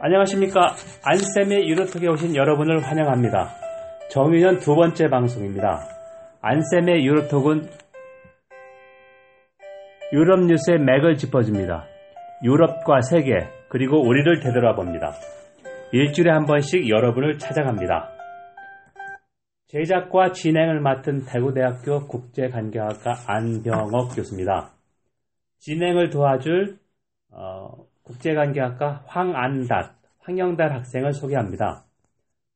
안녕하십니까. 안쌤의 유로톡에 오신 여러분을 환영합니다. 정유년 두 번째 방송입니다. 안쌤의 유로톡은 유럽 뉴스의 맥을 짚어줍니다. 유럽과 세계, 그리고 우리를 되돌아 봅니다. 일주일에 한 번씩 여러분을 찾아갑니다. 제작과 진행을 맡은 대구대학교 국제관계학과 안병옥 교수입니다. 진행을 도와줄 어, 국제관계학과 황안đạt, 황영달 학생을 소개합니다.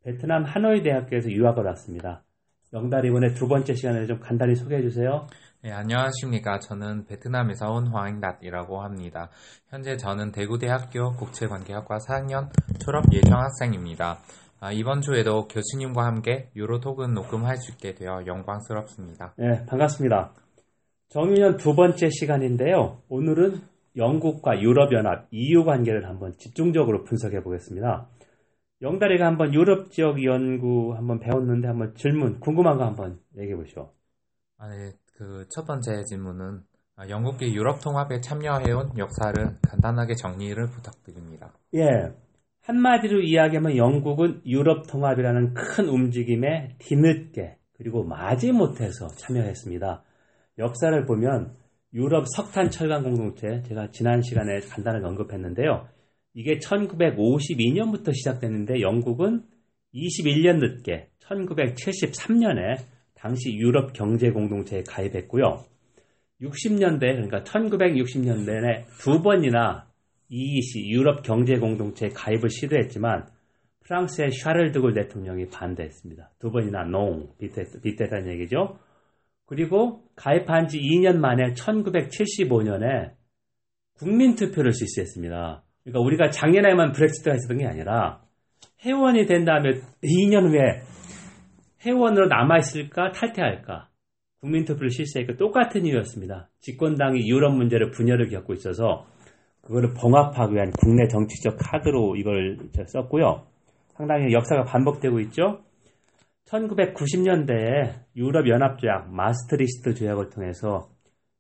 베트남 하노이 대학교에서 유학을 왔습니다. 영달 이번에 두 번째 시간에 좀 간단히 소개해 주세요. 네, 안녕하십니까. 저는 베트남에서 온 황잉닷이라고 합니다. 현재 저는 대구대학교 국제관계학과 4학년 졸업 예정 학생입니다. 아, 이번 주에도 교수님과 함께 유로톡은 녹음할 수 있게 되어 영광스럽습니다. 네, 반갑습니다. 정유년 두 번째 시간인데요. 오늘은 영국과 유럽연합 EU 관계를 한번 집중적으로 분석해 보겠습니다. 영다리가 한번 유럽 지역 연구 한번 배웠는데 한번 질문 궁금한 거 한번 얘기해 보시오. 아, 네. 그 첫 번째 질문은 아, 영국이 유럽 통합에 참여해온 역사를 간단하게 정리를 부탁드립니다. 예. 한마디로 이야기하면 영국은 유럽 통합이라는 큰 움직임에 뒤늦게 그리고 마지못해서 참여했습니다. 역사를 보면 유럽 석탄 철강 공동체 제가 지난 시간에 간단하게 언급했는데요. 이게 1952년부터 시작됐는데 영국은 21년 늦게 1973년에 당시 유럽 경제 공동체에 가입했고요. 60년대 그러니까 1960년대에 두 번이나 EEC 유럽 경제 공동체에 가입을 시도했지만 프랑스의 샤를 드골 대통령이 반대했습니다. 두 번이나 농 비슷했다는 얘기죠. 그리고 가입한 지 2년 만에 1975년에 국민 투표를 실시했습니다. 그러니까 우리가 작년에만 브렉시트가 있었던 게 아니라 회원이 된 다음에 2년 후에 회원으로 남아있을까 탈퇴할까 국민 투표를 실시하니까 똑같은 이유였습니다. 집권당이 유럽 문제를 분열을 겪고 있어서 그거를 봉합하기 위한 국내 정치적 카드로 이걸 썼고요. 상당히 역사가 반복되고 있죠. 1990년대에 유럽연합조약 마스트리히트 조약을 통해서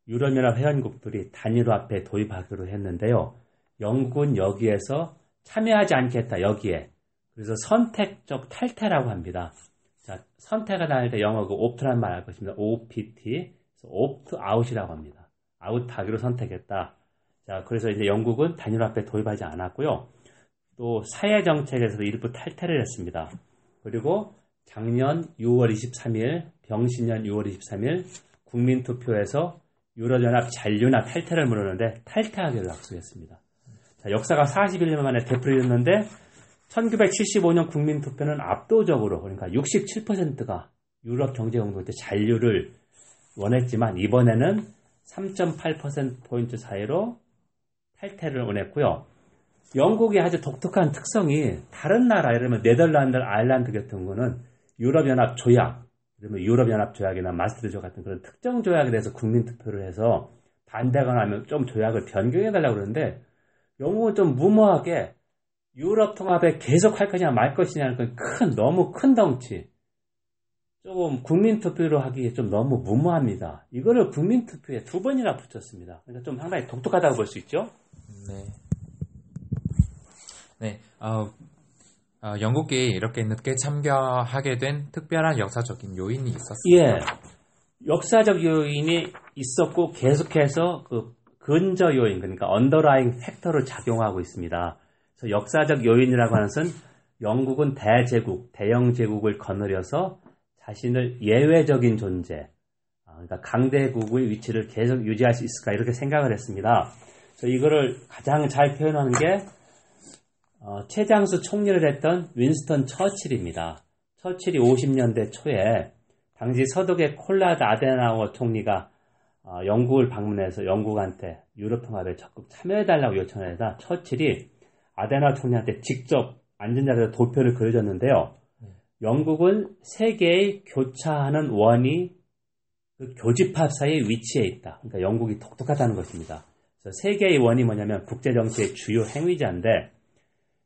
유럽연합 회원국들이 단일화폐 도입하기로 했는데요. 영국은 여기에서 참여하지 않겠다, 여기에. 그래서 선택적 탈퇴라고 합니다. 자, 선택을 나눌 때 영어 그 opt란 말 알 것입니다. OPT. opt out이라고 합니다. 아웃하기로 선택했다. 자, 그래서 이제 영국은 단일화폐 도입하지 않았고요. 또 사회 정책에서도 일부 탈퇴를 했습니다. 그리고 작년 6월 23일, 병신년 6월 23일 국민투표에서 유럽연합 잔류나 탈퇴를 물었는데 탈퇴하기로 약속했습니다. 자, 역사가 41년 만에 되풀이됐는데 1975년 국민투표는 압도적으로 그러니까 67%가 유럽 경제공동 체 잔류를 원했지만 이번에는 3.8%포인트 사이로 탈퇴를 원했고요. 영국의 아주 독특한 특성이 다른 나라, 예를 들면 네덜란드, 아일란드 같은 거는 유럽연합 조약, 그러면 유럽연합 조약이나 마스트리 조약 같은 그런 특정 조약에 대해서 국민 투표를 해서 반대가 나면 좀 조약을 변경해 달라고 그러는데 영국은 좀 무모하게 유럽 통합에 계속 할 거냐 말 것이냐는 큰, 너무 큰 덩치. 조금 국민 투표로 하기에 좀 너무 무모합니다. 이거를 국민 투표에 두 번이나 붙였습니다. 그러니까 좀 상당히 독특하다고 볼 수 있죠? 네. 네. 어, 어, 영국이 이렇게 늦게 참가하게 된 특별한 역사적인 요인이 있었습니다. 예. 역사적 요인이 있었고 계속해서 그 근저 요인, 그러니까 언더라잉 팩터를 작용하고 있습니다. 그래서 역사적 요인이라고 하는 것은 영국은 대제국, 대영 제국을 거느려서 자신을 예외적인 존재, 아, 그러니까 강대국의 위치를 계속 유지할 수 있을까 이렇게 생각을 했습니다. 그래서 이거를 가장 잘 표현하는 게 어, 최장수 총리를 했던 윈스턴 처칠입니다. 처칠이 50년대 초에 당시 서독의 콜라드 아데나워 총리가 어, 영국을 방문해서 영국한테 유럽 통합에 적극 참여해달라고 요청을 해서 처칠이 아데나 총리한테 직접 앉은 자리에서 도표를 그려줬는데요. 영국은 세계의 교차하는 원이 그 교집합 사이에 위치해 있다. 그러니까 영국이 독특하다는 것입니다. 세계의 원이 뭐냐면 국제정치의 주요 행위자인데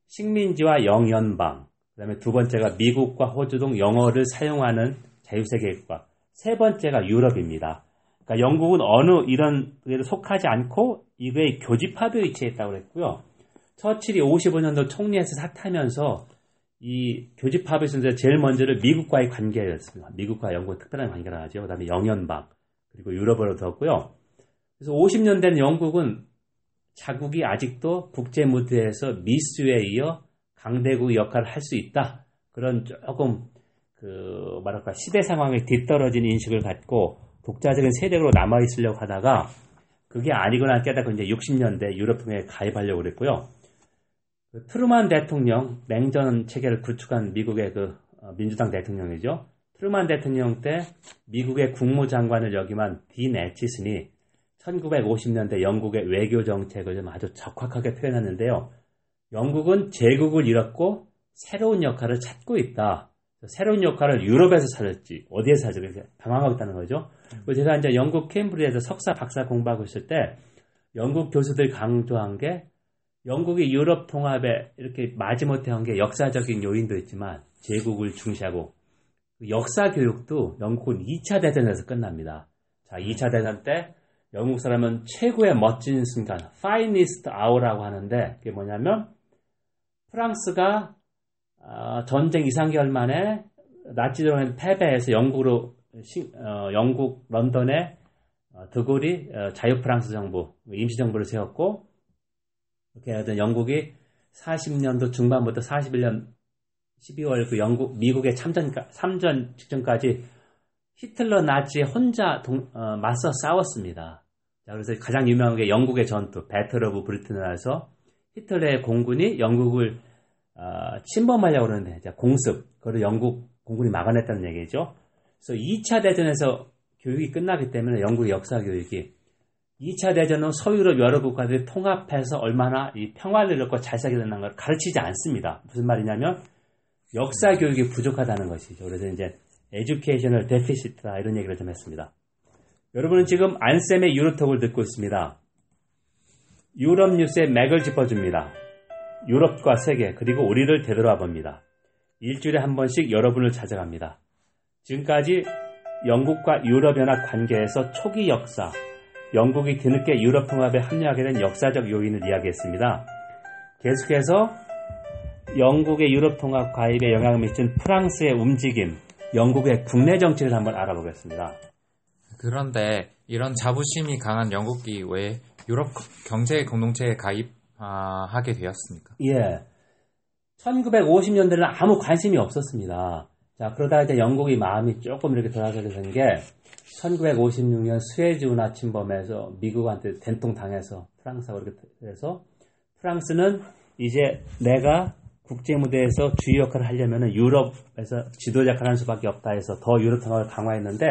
식민지와 영연방, 그 다음에 두 번째가 미국과 호주 등 영어를 사용하는 자유세계 국가, 세 번째가 유럽입니다. 그러니까 영국은 어느 이런 에 속하지 않고 이거의 교집합에 위치해 있다고 그랬고요. 처칠이 55년도 총리에서 사퇴하면서 이 교집합에서 이제 제일 먼저를 미국과의 관계였습니다. 미국과 영국의 특별한 관계를 하죠. 그 다음에 영연방, 그리고 유럽으로 두었고요. 그래서 50년 된 영국은 자국이 아직도 국제 무대에서 미수에 이어 강대국 역할을 할 수 있다. 그런 조금 그 뭐랄까 시대 상황에 뒤떨어진 인식을 갖고 독자적인 세력으로 남아 있으려고 하다가 그게 아니거나 깨닫고 이제 60년대 유럽통에 가입하려고 그랬고요. 그 트루만 대통령 냉전 체계를 구축한 미국의 그 어, 민주당 대통령이죠. 트루만 대통령 때 미국의 국무장관을 역임한 디 네치슨이 1950년대 영국의 외교 정책을 좀 아주 적확하게 표현했는데요. 영국은 제국을 잃었고 새로운 역할을 찾고 있다. 새로운 역할을 유럽에서 찾았지 어디에서 찾을지 당황하고 있다는 거죠. 제가 이제 영국 캠브리에서 석사 박사 공부하고 있을 때 영국 교수들이 강조한 게 영국이 유럽 통합에 이렇게 마지못해 한 게 역사적인 요인도 있지만 제국을 중시하고 그 역사 교육도 영국은 2차 대전에서 끝납니다. 자, 2차 대전 때 영국 사람은 최고의 멋진 순간, finest hour라고 하는데 그게 뭐냐면 프랑스가 어, 전쟁 2, 3개월 만에 나치들한테 패배해서 영국으로 어, 영국 런던에 어, 드골이 어, 자유 프랑스 정부 임시 정부를 세웠고 이렇게 하여튼 영국이 40년도 중반부터 41년 12월 그 영국 미국의 참전 참전 직전까지 히틀러 나치에 혼자 동, 어, 맞서 싸웠습니다. 자, 그래서 가장 유명한 게 영국의 전투 Battle of Britain을 해서 히틀러의 공군이 영국을 어, 침범하려고 그러는데 공습 그걸 영국 공군이 막아냈다는 얘기죠. 그래서 2차 대전에서 교육이 끝나기 때문에 영국의 역사 교육이 2차 대전은 서유럽 여러 국가들이 통합해서 얼마나 이 평화를 이뤘고 잘 살게 된다는 걸 가르치지 않습니다. 무슨 말이냐면 역사 교육이 부족하다는 것이죠. 그래서 이제 에듀케이셔널 데피시트다 이런 얘기를 좀 했습니다. 여러분은 지금 안쌤의 유로톡을 듣고 있습니다. 유럽 뉴스의 맥을 짚어줍니다. 유럽과 세계 그리고 우리를 되돌아 봅니다. 일주일에 한 번씩 여러분을 찾아갑니다. 지금까지 영국과 유럽연합 관계에서 초기 역사, 영국이 뒤늦게 유럽 통합에 합류하게 된 역사적 요인을 이야기했습니다. 계속해서 영국의 유럽 통합 가입에 영향을 미친 프랑스의 움직임, 영국의 국내 정치를 한번 알아보겠습니다. 그런데 이런 자부심이 강한 영국이 왜 유럽 경제 공동체에 가입하게 되었습니까? 예. 1950년대는 아무 관심이 없었습니다. 자, 그러다 이제 영국이 마음이 조금 이렇게 돌아가게 된 게 1956년 스웨즈 운하 침범에서 미국한테 된통 당해서 프랑스하고 이렇게 해서 프랑스는 이제 내가 국제 무대에서 주요 역할을 하려면 유럽에서 지도자 역할을 하는 수밖에 없다 해서 더 유럽 통합을 강화했는데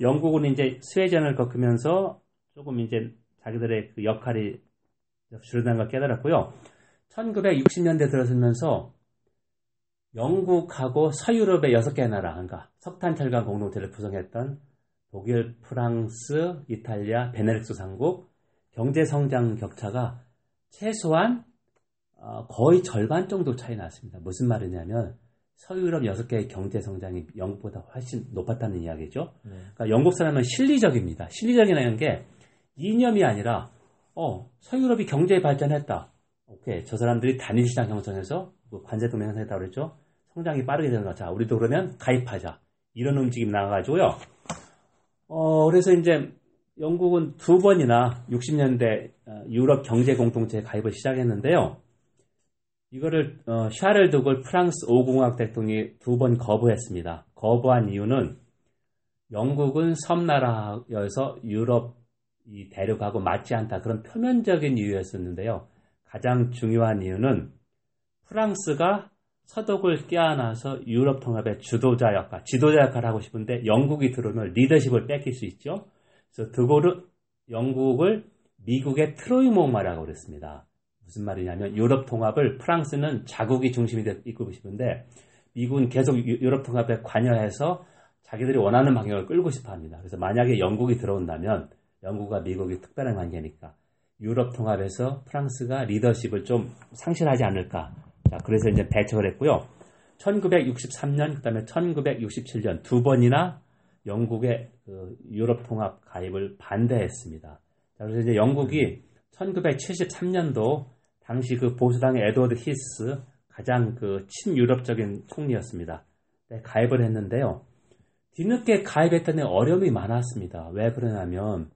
영국은 이제 스웨전을 겪으면서 조금 이제 자기들의 그 역할이 줄어드는 걸 깨달았고요. 1960년대 들어서면서 영국하고 서유럽의 여섯 개 나라, 그러니까 석탄 철강 공동체를 구성했던 독일, 프랑스, 이탈리아, 베네룩스 상국 경제 성장 격차가 최소한 어, 거의 절반 정도 차이 났습니다. 무슨 말이냐면 서유럽 여섯 개의 경제 성장이 영국보다 훨씬 높았다는 이야기죠. 네. 그러니까 영국 사람은 실리적입니다. 실리적이라는 게 이념이 아니라 어 서유럽이 경제 발전했다. 오케이 저 사람들이 단일 시장 형성해서 뭐 관세 동맹 형성했다고 그랬죠. 성장이 빠르게 되는 거자 우리도 그러면 가입하자 이런 움직임 나와가지고요. 어 그래서 이제 영국은 두 번이나 60년대 어, 유럽 경제 공동체에 가입을 시작했는데요. 이거를 어, 샤를 드골 프랑스 5공학 대통령이 두 번 거부했습니다. 거부한 이유는 영국은 섬나라여서 유럽 이 대륙하고 맞지 않다 그런 표면적인 이유였었는데요. 가장 중요한 이유는 프랑스가 서독을 껴안아서 유럽 통합의 주도자 역할, 지도자 역할을 하고 싶은데 영국이 들어오면 리더십을 뺏길 수 있죠. 그래서 드골은 영국을 미국의 트로이 모마라고 그랬습니다. 무슨 말이냐면 유럽 통합을 프랑스는 자국이 중심이 이끌고 싶은데 미국은 계속 유럽 통합에 관여해서 자기들이 원하는 방향을 끌고 싶어 합니다. 그래서 만약에 영국이 들어온다면 영국과 미국이 특별한 관계니까 유럽 통합에서 프랑스가 리더십을 좀 상실하지 않을까. 자, 그래서 이제 배척을 했고요. 1963년, 그 다음에 1967년 두 번이나 영국의 그 유럽 통합 가입을 반대했습니다. 자, 그래서 이제 영국이 1973년도 당시 그 보수당의 에드워드 히스 가장 그 친유럽적인 총리였습니다. 네, 가입을 했는데요. 뒤늦게 가입했더니 어려움이 많았습니다. 왜 그러냐면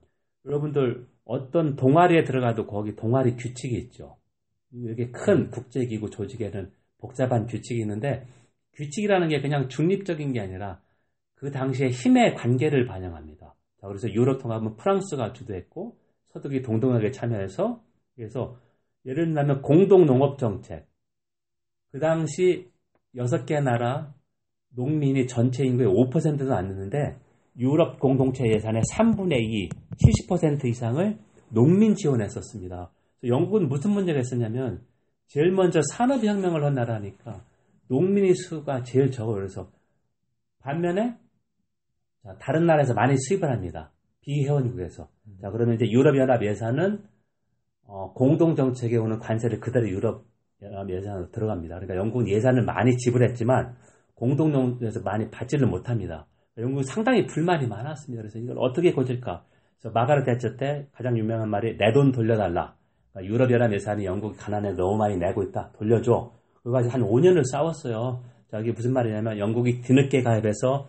여러분들 어떤 동아리에 들어가도 거기 동아리 규칙이 있죠. 이렇게 큰 국제기구 조직에는 복잡한 규칙이 있는데 규칙이라는 게 그냥 중립적인 게 아니라 그 당시의 힘의 관계를 반영합니다. 자, 그래서 유럽 통합은 프랑스가 주도했고 서독이 동등하게 참여해서 그래서 예를 들면 공동 농업 정책 그 당시 여섯 개 나라 농민이 전체 인구의 5%도 안 되는데 유럽 공동체 예산의 3분의 2, 70% 이상을 농민 지원했었습니다. 영국은 무슨 문제가 있었냐면 제일 먼저 산업혁명을 한 나라니까 농민의 수가 제일 적어요. 그래서 반면에 다른 나라에서 많이 수입을 합니다. 비회원국에서. 자, 그러면 이제 유럽연합 예산은 어, 공동정책에 오는 관세를 그대로 유럽연합 예산으로 들어갑니다. 그러니까 영국은 예산을 많이 지불했지만 공동농에서 많이 받지를 못합니다. 영국은 상당히 불만이 많았습니다. 그래서 이걸 어떻게 고칠까? 그래서 마가렛 대처 때 가장 유명한 말이 내 돈 돌려달라. 그러니까 유럽연합 예산이 영국이 가난에 너무 많이 내고 있다. 돌려줘. 그거 가지고 한 5년을 싸웠어요. 자, 이게 무슨 말이냐면 영국이 뒤늦게 가입해서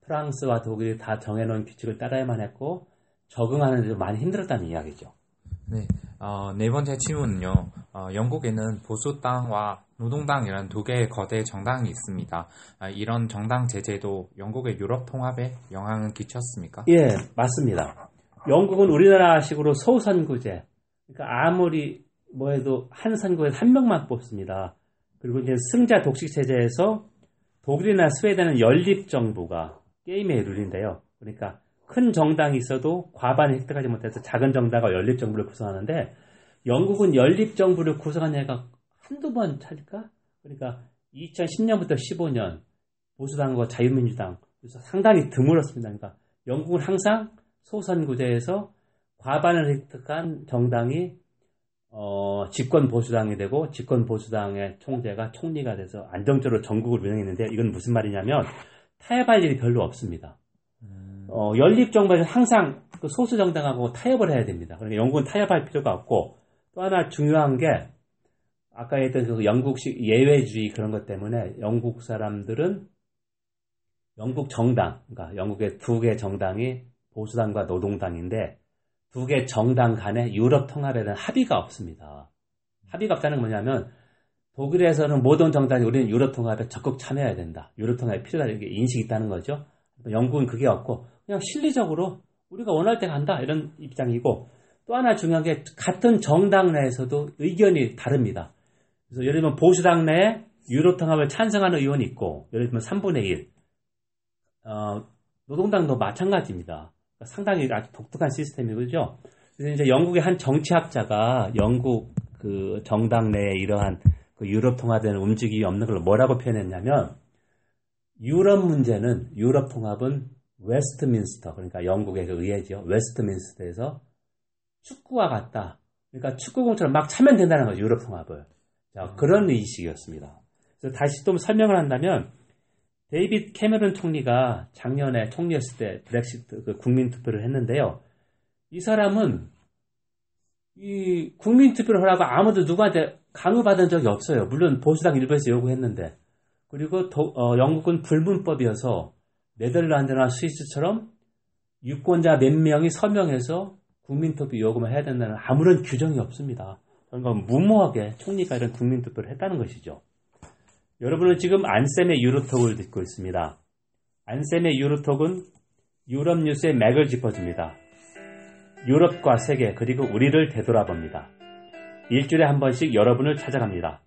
프랑스와 독일이 다 정해놓은 규칙을 따라야만 했고 적응하는 데 많이 힘들었다는 이야기죠. 네, 어, 네 번째 질문은요. 어, 영국에는 보수당과 노동당이라는 두 개의 거대 정당이 있습니다. 아, 이런 정당 제재도 영국의 유럽 통합에 영향을 끼쳤습니까? 예, 맞습니다. 영국은 우리나라식으로 소선구제, 그러니까 아무리 뭐 해도 한 선거에서 한 명만 뽑습니다. 그리고 이제 승자 독식 체제에서 독일이나 스웨덴은 연립 정부가 게임의 룰인데요. 그러니까 큰 정당이 있어도 과반을 획득하지 못해서 작은 정당과 연립 정부를 구성하는데 영국은 연립 정부를 구성한 예가 한두 번 차릴까? 그러니까 2010년부터 15년 보수당과 자유민주당 그래서 상당히 드물었습니다. 그러니까 영국은 항상 소선구제에서 과반을 획득한 정당이 어, 집권 보수당이 되고 집권 보수당의 총재가 총리가 돼서 안정적으로 전국을 운영했는데 이건 무슨 말이냐면 타협할 일이 별로 없습니다. 음. 어, 연립 정부에서 항상 그 소수 정당하고 타협을 해야 됩니다. 그러니까 영국은 타협할 필요가 없고 또 하나 중요한 게 아까 했던 그 영국식 예외주의 그런 것 때문에 영국 사람들은 영국 정당, 그러니까 영국의 두 개 정당이 보수당과 노동당인데 두 개 정당 간에 유럽 통합에 대한 합의가 없습니다. 합의가 없다는 건 뭐냐면 독일에서는 모든 정당이 우리는 유럽 통합에 적극 참여해야 된다. 유럽 통합이 필요하다 이게 인식이 있다는 거죠. 영국은 그게 없고 그냥 실리적으로 우리가 원할 때 간다 이런 입장이고 또 하나 중요한 게 같은 정당 내에서도 의견이 다릅니다. 그래서 예를 들면 보수당 내에 유럽 통합을 찬성하는 의원이 있고 예를 들면 3분의 1 어, 노동당도 마찬가지입니다. 그러니까 상당히 아주 독특한 시스템이죠. 그래서 이제 영국의 한 정치학자가 영국 그 정당 내에 이러한 그 유럽 통합에는 움직임이 없는 걸 뭐라고 표현했냐면 유럽 문제는 유럽 통합은 웨스트민스터 그러니까 영국의 그 의회죠. 웨스트민스터에서 축구와 같다. 그러니까 축구공처럼 막 차면 된다는 거죠. 유럽 통합을. 자, 그런 의식이었습니다. 그래서 다시 또 설명을 한다면 데이빗 캐머런 총리가 작년에 총리였을 때 브렉시트 그 국민 투표를 했는데요. 이 사람은 이 국민 투표를 하라고 아무도 누구한테 강요받은 적이 없어요. 물론 보수당 일부에서 요구했는데. 그리고 도, 어, 영국은 불문법이어서 네덜란드나 스위스처럼 유권자 몇 명이 서명해서 국민투표 요구만 해야 된다는 아무런 규정이 없습니다. 그러니까 무모하게 총리가 이런 국민투표를 했다는 것이죠. 여러분은 지금 안쌤의 유로톡을 듣고 있습니다. 안쌤의 유로톡은 유럽 뉴스의 맥을 짚어줍니다. 유럽과 세계 그리고 우리를 되돌아봅니다. 일주일에 한 번씩 여러분을 찾아갑니다.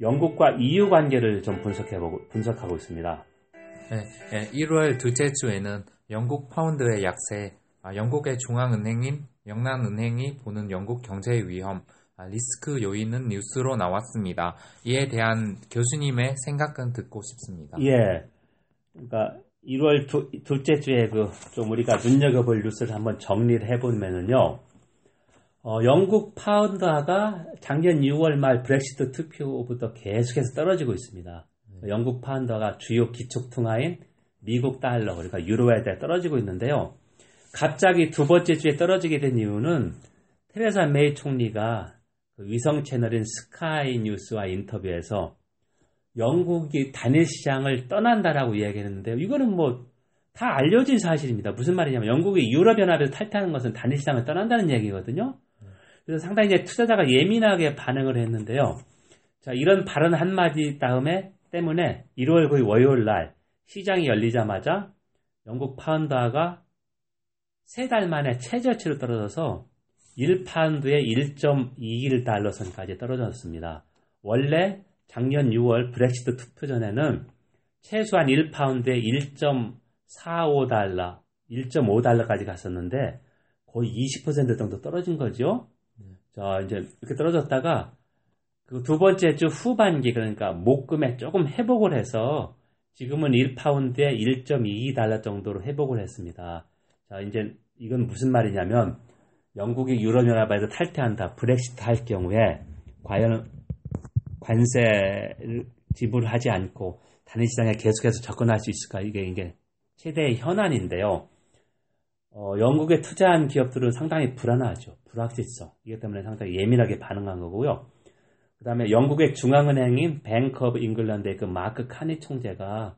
영국과 EU 관계를 좀 분석해보고, 분석하고 있습니다. 네, 네, 1월 둘째 주에는 영국 파운드의 약세, 아, 영국의 중앙은행인 영란은행이 보는 영국 경제의 위험, 아, 리스크 요인은 뉴스로 나왔습니다. 이에 대한 교수님의 생각은 듣고 싶습니다. 예. 그러니까 1월 두, 둘째 주에 그 좀 우리가 눈여겨볼 뉴스를 한번 정리를 해보면은요. 어, 영국 파운드화가 작년 6월 말 브렉시트 투표부터 계속해서 떨어지고 있습니다. 네. 영국 파운드화가 주요 기축통화인 미국 달러 그러니까 유로에 대해 떨어지고 있는데요. 갑자기 두 번째 주에 떨어지게 된 이유는 테레사 메이 총리가 그 위성 채널인 스카이 뉴스와 인터뷰에서 영국이 단일 시장을 떠난다라고 이야기했는데요. 이거는 뭐 다 알려진 사실입니다. 무슨 말이냐면 영국이 유럽연합에서 탈퇴하는 것은 단일 시장을 떠난다는 얘기거든요. 그래서 상당히 이제 투자자가 예민하게 반응을 했는데요. 자, 이런 발언 한마디 다음에 때문에 1월 9일 월요일 날 시장이 열리자마자 영국 파운드화가 세 달 만에 최저치로 떨어져서 1파운드에 1.21달러 선까지 떨어졌습니다. 원래 작년 6월 브렉시트 투표 전에는 최소한 1파운드에 1.45달러, 1.5달러까지 갔었는데 거의 20% 정도 떨어진 거죠. 자, 이제 이렇게 떨어졌다가 그 두 번째 주 후반기 그러니까 목금에 조금 회복을 해서 지금은 1파운드에 1.22달러 정도로 회복을 했습니다. 자, 이제 이건 무슨 말이냐면 영국이 유럽연합에서 탈퇴한다, 브렉시트 할 경우에 과연 관세를 지불하지 않고 단일 시장에 계속해서 접근할 수 있을까? 이게 이게 최대의 현안인데요. 어, 영국에 투자한 기업들은 상당히 불안하죠. 불확실성. 이기 때문에 상당히 예민하게 반응한 거고요. 그 다음에 영국의 중앙은행인 Bank of England의 그 마크 카니 총재가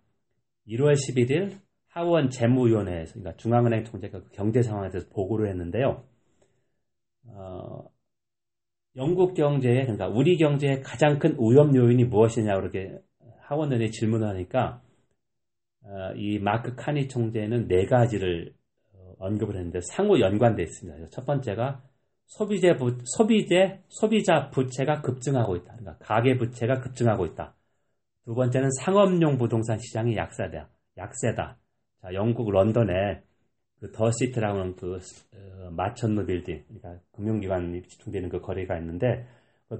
1월 11일 하원 재무위원회에서, 그러니까 중앙은행 총재가 그 경제 상황에 대해서 보고를 했는데요. 어, 영국 경제에, 그러니까 우리 경제의 가장 큰 위험 요인이 무엇이냐, 그렇게 하원의원이 질문을 하니까, 어, 이 마크 카니 총재는 네 가지를 어, 언급을 했는데 상호 연관되어 있습니다. 첫 번째가 소비재 부, 소비재, 소비자 부채가 급증하고 있다. 그러니까 가계 부채가 급증하고 있다. 두 번째는 상업용 부동산 시장이 약세다. 약세다. 자, 영국 런던에 그 더시티라고 하는 그 어, 마천루 빌딩, 그러니까 금융기관이 집중되는 그 거리가 있는데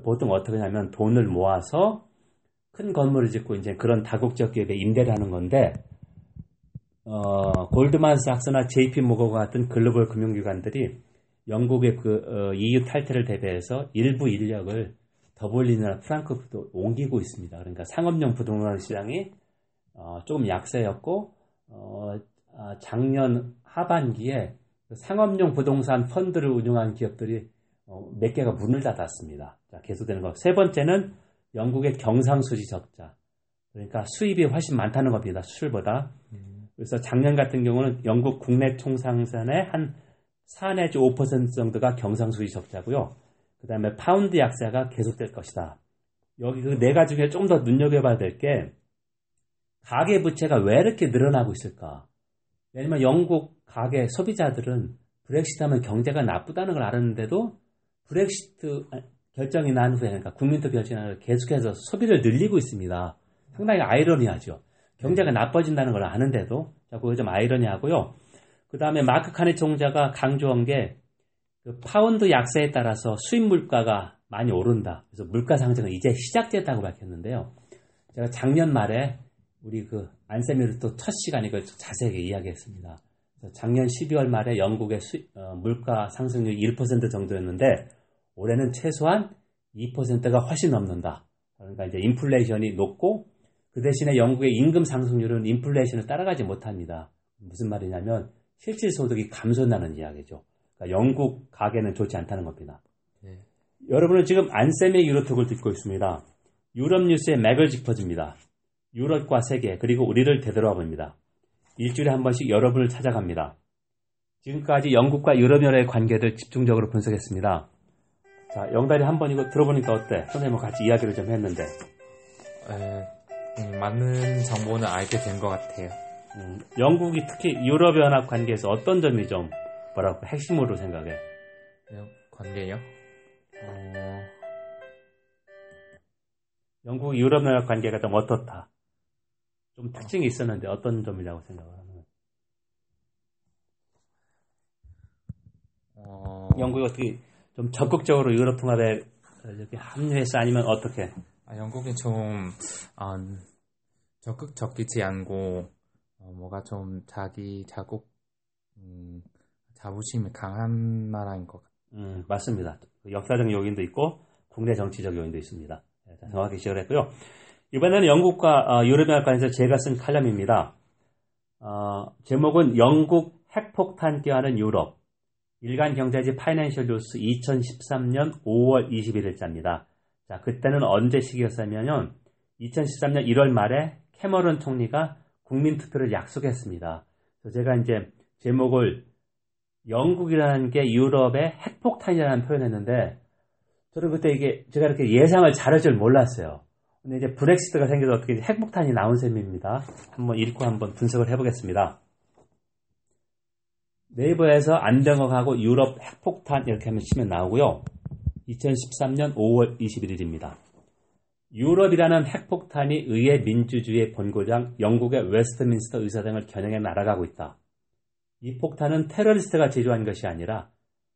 보통 어떻게 하냐면 돈을 모아서 큰 건물을 짓고 이제 그런 다국적 기업에 임대를 하는 건데 어, 골드만삭스나 JP 모건 같은 글로벌 금융기관들이 영국의 그 어, EU 탈퇴를 대비해서 일부 인력을 더블린이나 프랑크푸르트 옮기고 있습니다. 그러니까 상업용 부동산 시장이 어, 조금 약세였고 어, 아, 작년 하반기에 그 상업용 부동산 펀드를 운영한 기업들이 어, 몇 개가 문을 닫았습니다. 자, 계속되는 거. 세 번째는 영국의 경상수지 적자. 그러니까 수입이 훨씬 많다는 겁니다. 수출보다. 그래서 작년 같은 경우는 영국 국내 총생산의 한 4 내지 5% 정도가 경상수지 적자고요. 그 다음에 파운드 약세가 계속될 것이다. 여기 그 네 가지 중에 좀 더 눈여겨봐야 될 게 가계 부채가 왜 이렇게 늘어나고 있을까? 왜냐면 영국 가계 소비자들은 브렉시트 하면 경제가 나쁘다는 걸 알았는데도 브렉시트 결정이 난 후에 그러니까 국민투표 결정이 난 후에 계속해서 소비를 늘리고 있습니다. 상당히 아이러니하죠. 경제가 나빠진다는 걸 아는데도 자, 그거 좀 아이러니하고요. 그 다음에 마크 카니 총재가 강조한 게 그 파운드 약세에 따라서 수입 물가가 많이 오른다. 그래서 물가 상승은 이제 시작됐다고 밝혔는데요. 제가 작년 말에 우리 그 안쌤의 유로톡 첫 시간에 그 자세하게 이야기했습니다. 작년 12월 말에 영국의 수, 어, 물가 상승률 1% 정도였는데 올해는 최소한 2%가 훨씬 넘는다. 그러니까 이제 인플레이션이 높고 그 대신에 영국의 임금 상승률은 인플레이션을 따라가지 못합니다. 무슨 말이냐면 실질 소득이 감소한다는 이야기죠. 그러니까 영국 가계는 좋지 않다는 겁니다. 네. 여러분은 지금 안쌤의 유로톡을 듣고 있습니다. 유럽 뉴스의 맥을 짚어줍니다. 유럽과 세계 그리고 우리를 되돌아 봅니다. 일주일에 한 번씩 여러분을 찾아갑니다. 지금까지 영국과 유럽연합의 관계를 집중적으로 분석했습니다. 자, 영달이 한 번 이거 들어보니까 어때? 선생님과 같이 이야기를 좀 했는데. 에, 음, 많은 정보는 알게 된 것 같아요. 음, 영국이 특히 유럽연합 관계에서 어떤 점이 좀 뭐라고 핵심으로 생각해? 관계요? 어... 영국 유럽연합 관계가 좀 어떻다? 좀 특징이 있었는데 어떤 점이라고 생각을 하는? 어... 영국이 어떻게 좀 적극적으로 유럽 통합에 이렇게 합류해서 아니면 어떻게? 아, 영국이 좀 어, 적극적이지 않고 어, 뭐가 좀 자기 자국 음, 자부심이 강한 나라인 것 같아요. 음, 맞습니다. 역사적 요인도 있고 국내 정치적 요인도 있습니다. 네, 정확히 지적했고요. 이번에는 영국과 어, 유럽연합 관해서 제가 쓴 칼럼입니다. 어, 제목은 영국 핵폭탄 껴하는 유럽. 일간 경제지 파이낸셜 뉴스 2013년 5월 21일자입니다. 자, 그때는 언제 시기였냐면 2013년 1월 말에 캐머런 총리가 국민 투표를 약속했습니다. 그래서 제가 이제 제목을 영국이라는 게 유럽의 핵폭탄이라는 표현했는데 저는 그때 이게 제가 이렇게 예상을 잘할 줄 몰랐어요. 근데 이제 브렉시트가 생겨서 어떻게 핵폭탄이 나온 셈입니다. 한번 읽고 한번 분석을 해보겠습니다. 네이버에서 안병억하고 유럽 핵폭탄 이렇게 하면 치면 나오고요. 2013년 5월 21일입니다. 유럽이라는 핵폭탄이 의회 민주주의의 본고장 영국의 웨스트민스터 의사당을 겨냥해 날아가고 있다. 이 폭탄은 테러리스트가 제조한 것이 아니라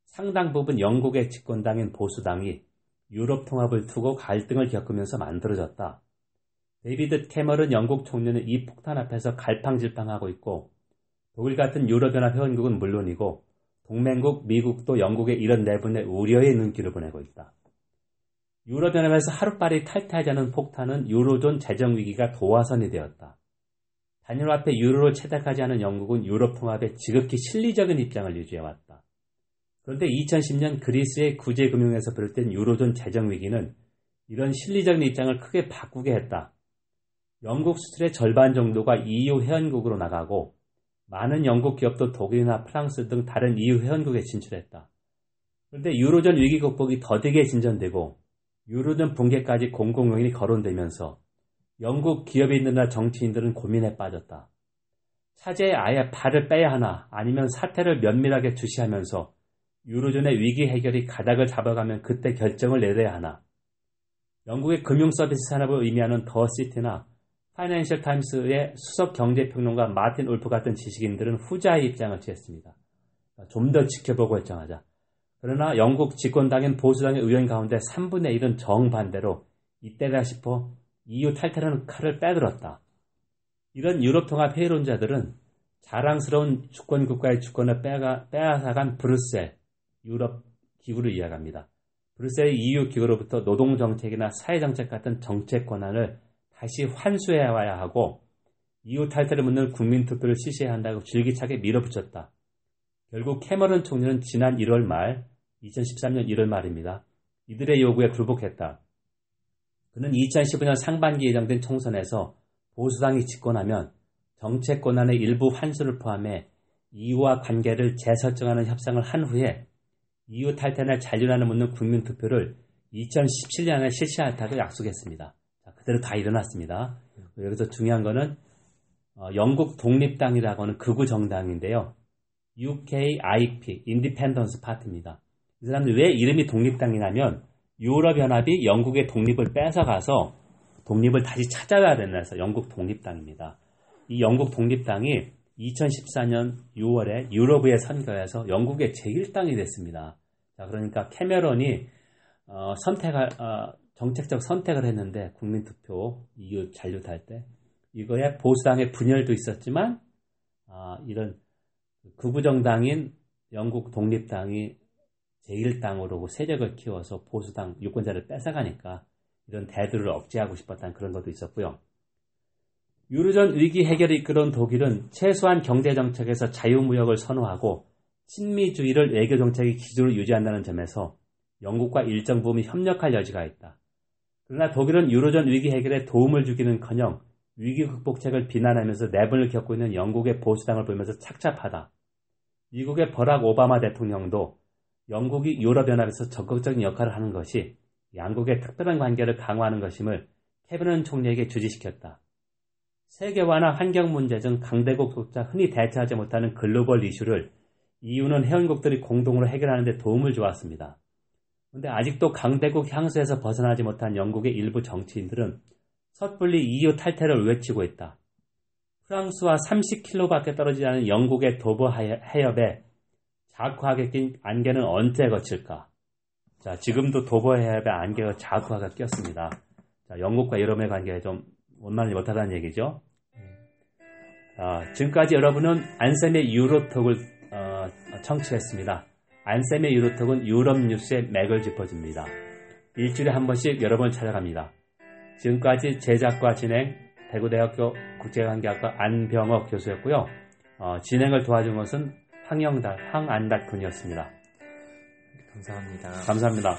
상당 부분 영국의 집권당인 보수당이 유럽 통합을 두고 갈등을 겪으면서 만들어졌다. 데이비드 캐머런 영국 총리는 이 폭탄 앞에서 갈팡질팡하고 있고 독일 같은 유럽연합 회원국은 물론이고 동맹국 미국도 영국의 이런 내분에 우려의 눈길을 보내고 있다. 유럽연합에서 하루빨리 탈퇴하자는 폭탄은 유로존 재정 위기가 도화선이 되었다. 단일 화폐 유로를 채택하지 않은 영국은 유럽 통합에 지극히 실리적인 입장을 유지해왔다. 그런데 2010년 그리스의 구제금융에서 비롯된 유로존 재정 위기는 이런 실리적인 입장을 크게 바꾸게 했다. 영국 수출의 절반 정도가 EU 회원국으로 나가고 많은 영국 기업도 독일이나 프랑스 등 다른 EU 회원국에 진출했다. 그런데 유로존 위기 극복이 더디게 진전되고 유로존 붕괴까지 공공요인이 거론되면서 영국 기업인들이나 정치인들은 고민에 빠졌다. 차제에 아예 발을 빼야 하나 아니면 사태를 면밀하게 주시하면서 유로존의 위기 해결이 가닥을 잡아가면 그때 결정을 내려야 하나. 영국의 금융 서비스 산업을 의미하는 더 시티나 파이낸셜 타임스의 수석 경제평론가 마틴 울프 같은 지식인들은 후자의 입장을 취했습니다. 좀 더 지켜보고 결정하자. 그러나 영국 집권당인 보수당의 의원 가운데 3분의 1은 정반대로 이때다 싶어 EU 탈퇴라는 칼을 빼들었다. 이런 유럽 통합 회의론자들은 자랑스러운 주권 국가의 주권을 빼가, 빼앗아간 브뤼셀, 유럽 기구를 이야기합니다. 브뤼셀의 EU 기구로부터 노동 정책이나 사회 정책 같은 정책 권한을 다시 환수해 와야 하고 EU 탈퇴를 묻는 국민투표를 실시해야 한다고 줄기차게 밀어붙였다. 결국 캐머런 총리는 지난 1월 말, 2013년 1월 말입니다. 이들의 요구에 굴복했다. 그는 2015년 상반기 예정된 총선에서 보수당이 집권하면 정책 권한의 일부 환수를 포함해 EU와 관계를 재설정하는 협상을 한 후에 EU 탈퇴나 잔류란을 묻는 국민투표를 2017년에 실시하다고 약속했습니다. 자, 그대로 다 일어났습니다. 여기서 중요한 거는 어, 영국 독립당이라고 하는 극우 정당인데요. UKIP, Independence Party입니다. 이 사람들 왜 이름이 독립당이냐면 유럽연합이 영국의 독립을 뺏어가서 독립을 다시 찾아가야 돼서 영국 독립당입니다. 이 영국 독립당이 2014년 6월에 유럽의회 선거에서 영국의 제1당이 됐습니다. 자, 그러니까 캐메론이 어, 선택할 어, 정책적 선택을 했는데 국민투표 EU 잔류할 때 이거에 보수당의 분열도 있었지만 어, 이런 극우 정당인 영국 독립당이 제1당으로 세력을 키워서 보수당 유권자를 뺏어가니까 이런 대두를 억제하고 싶었다는 그런 것도 있었고요. 유로존 위기 해결을 이끌어온 독일은 최소한 경제정책에서 자유무역을 선호하고 친미주의를 외교정책의 기조로 유지한다는 점에서 영국과 일정 부분 협력할 여지가 있다. 그러나 독일은 유로존 위기 해결에 도움을 주기는 커녕 위기 극복책을 비난하면서 내분을 겪고 있는 영국의 보수당을 보면서 착잡하다. 미국의 버락 오바마 대통령도 영국이 유럽연합에서 적극적인 역할을 하는 것이 양국의 특별한 관계를 강화하는 것임을 캐비넌 총리에게 주지시켰다. 세계화나 환경 문제 등 강대국조차 흔히 대처하지 못하는 글로벌 이슈를 EU는 회원국들이 공동으로 해결하는 데 도움을 주었습니다. 그런데 아직도 강대국 향수에서 벗어나지 못한 영국의 일부 정치인들은 섣불리 EU 탈퇴를 외치고 있다. 프랑스와 30km밖에 떨어지지 않은 영국의 도보 해협에 자쿠하게 낀 안개는 언제 거칠까? 자, 지금도 도보 해협에 안개가 자쿠하게 꼈습니다. 자, 영국과 유럽의 관계에 좀 원만하지 못하다는 얘기죠. 자, 지금까지 여러분은 안쌤의 유로톡을 어, 청취했습니다. 안쌤의 유로톡은 유럽 뉴스의 맥을 짚어줍니다. 일주일에 한 번씩 여러분 찾아갑니다. 지금까지 제작과 진행 대구대학교 국제관계학과 안병억 교수였고요. 어, 진행을 도와준 것은 황영달, 황안đạt 군이었습니다. 감사합니다. 감사합니다.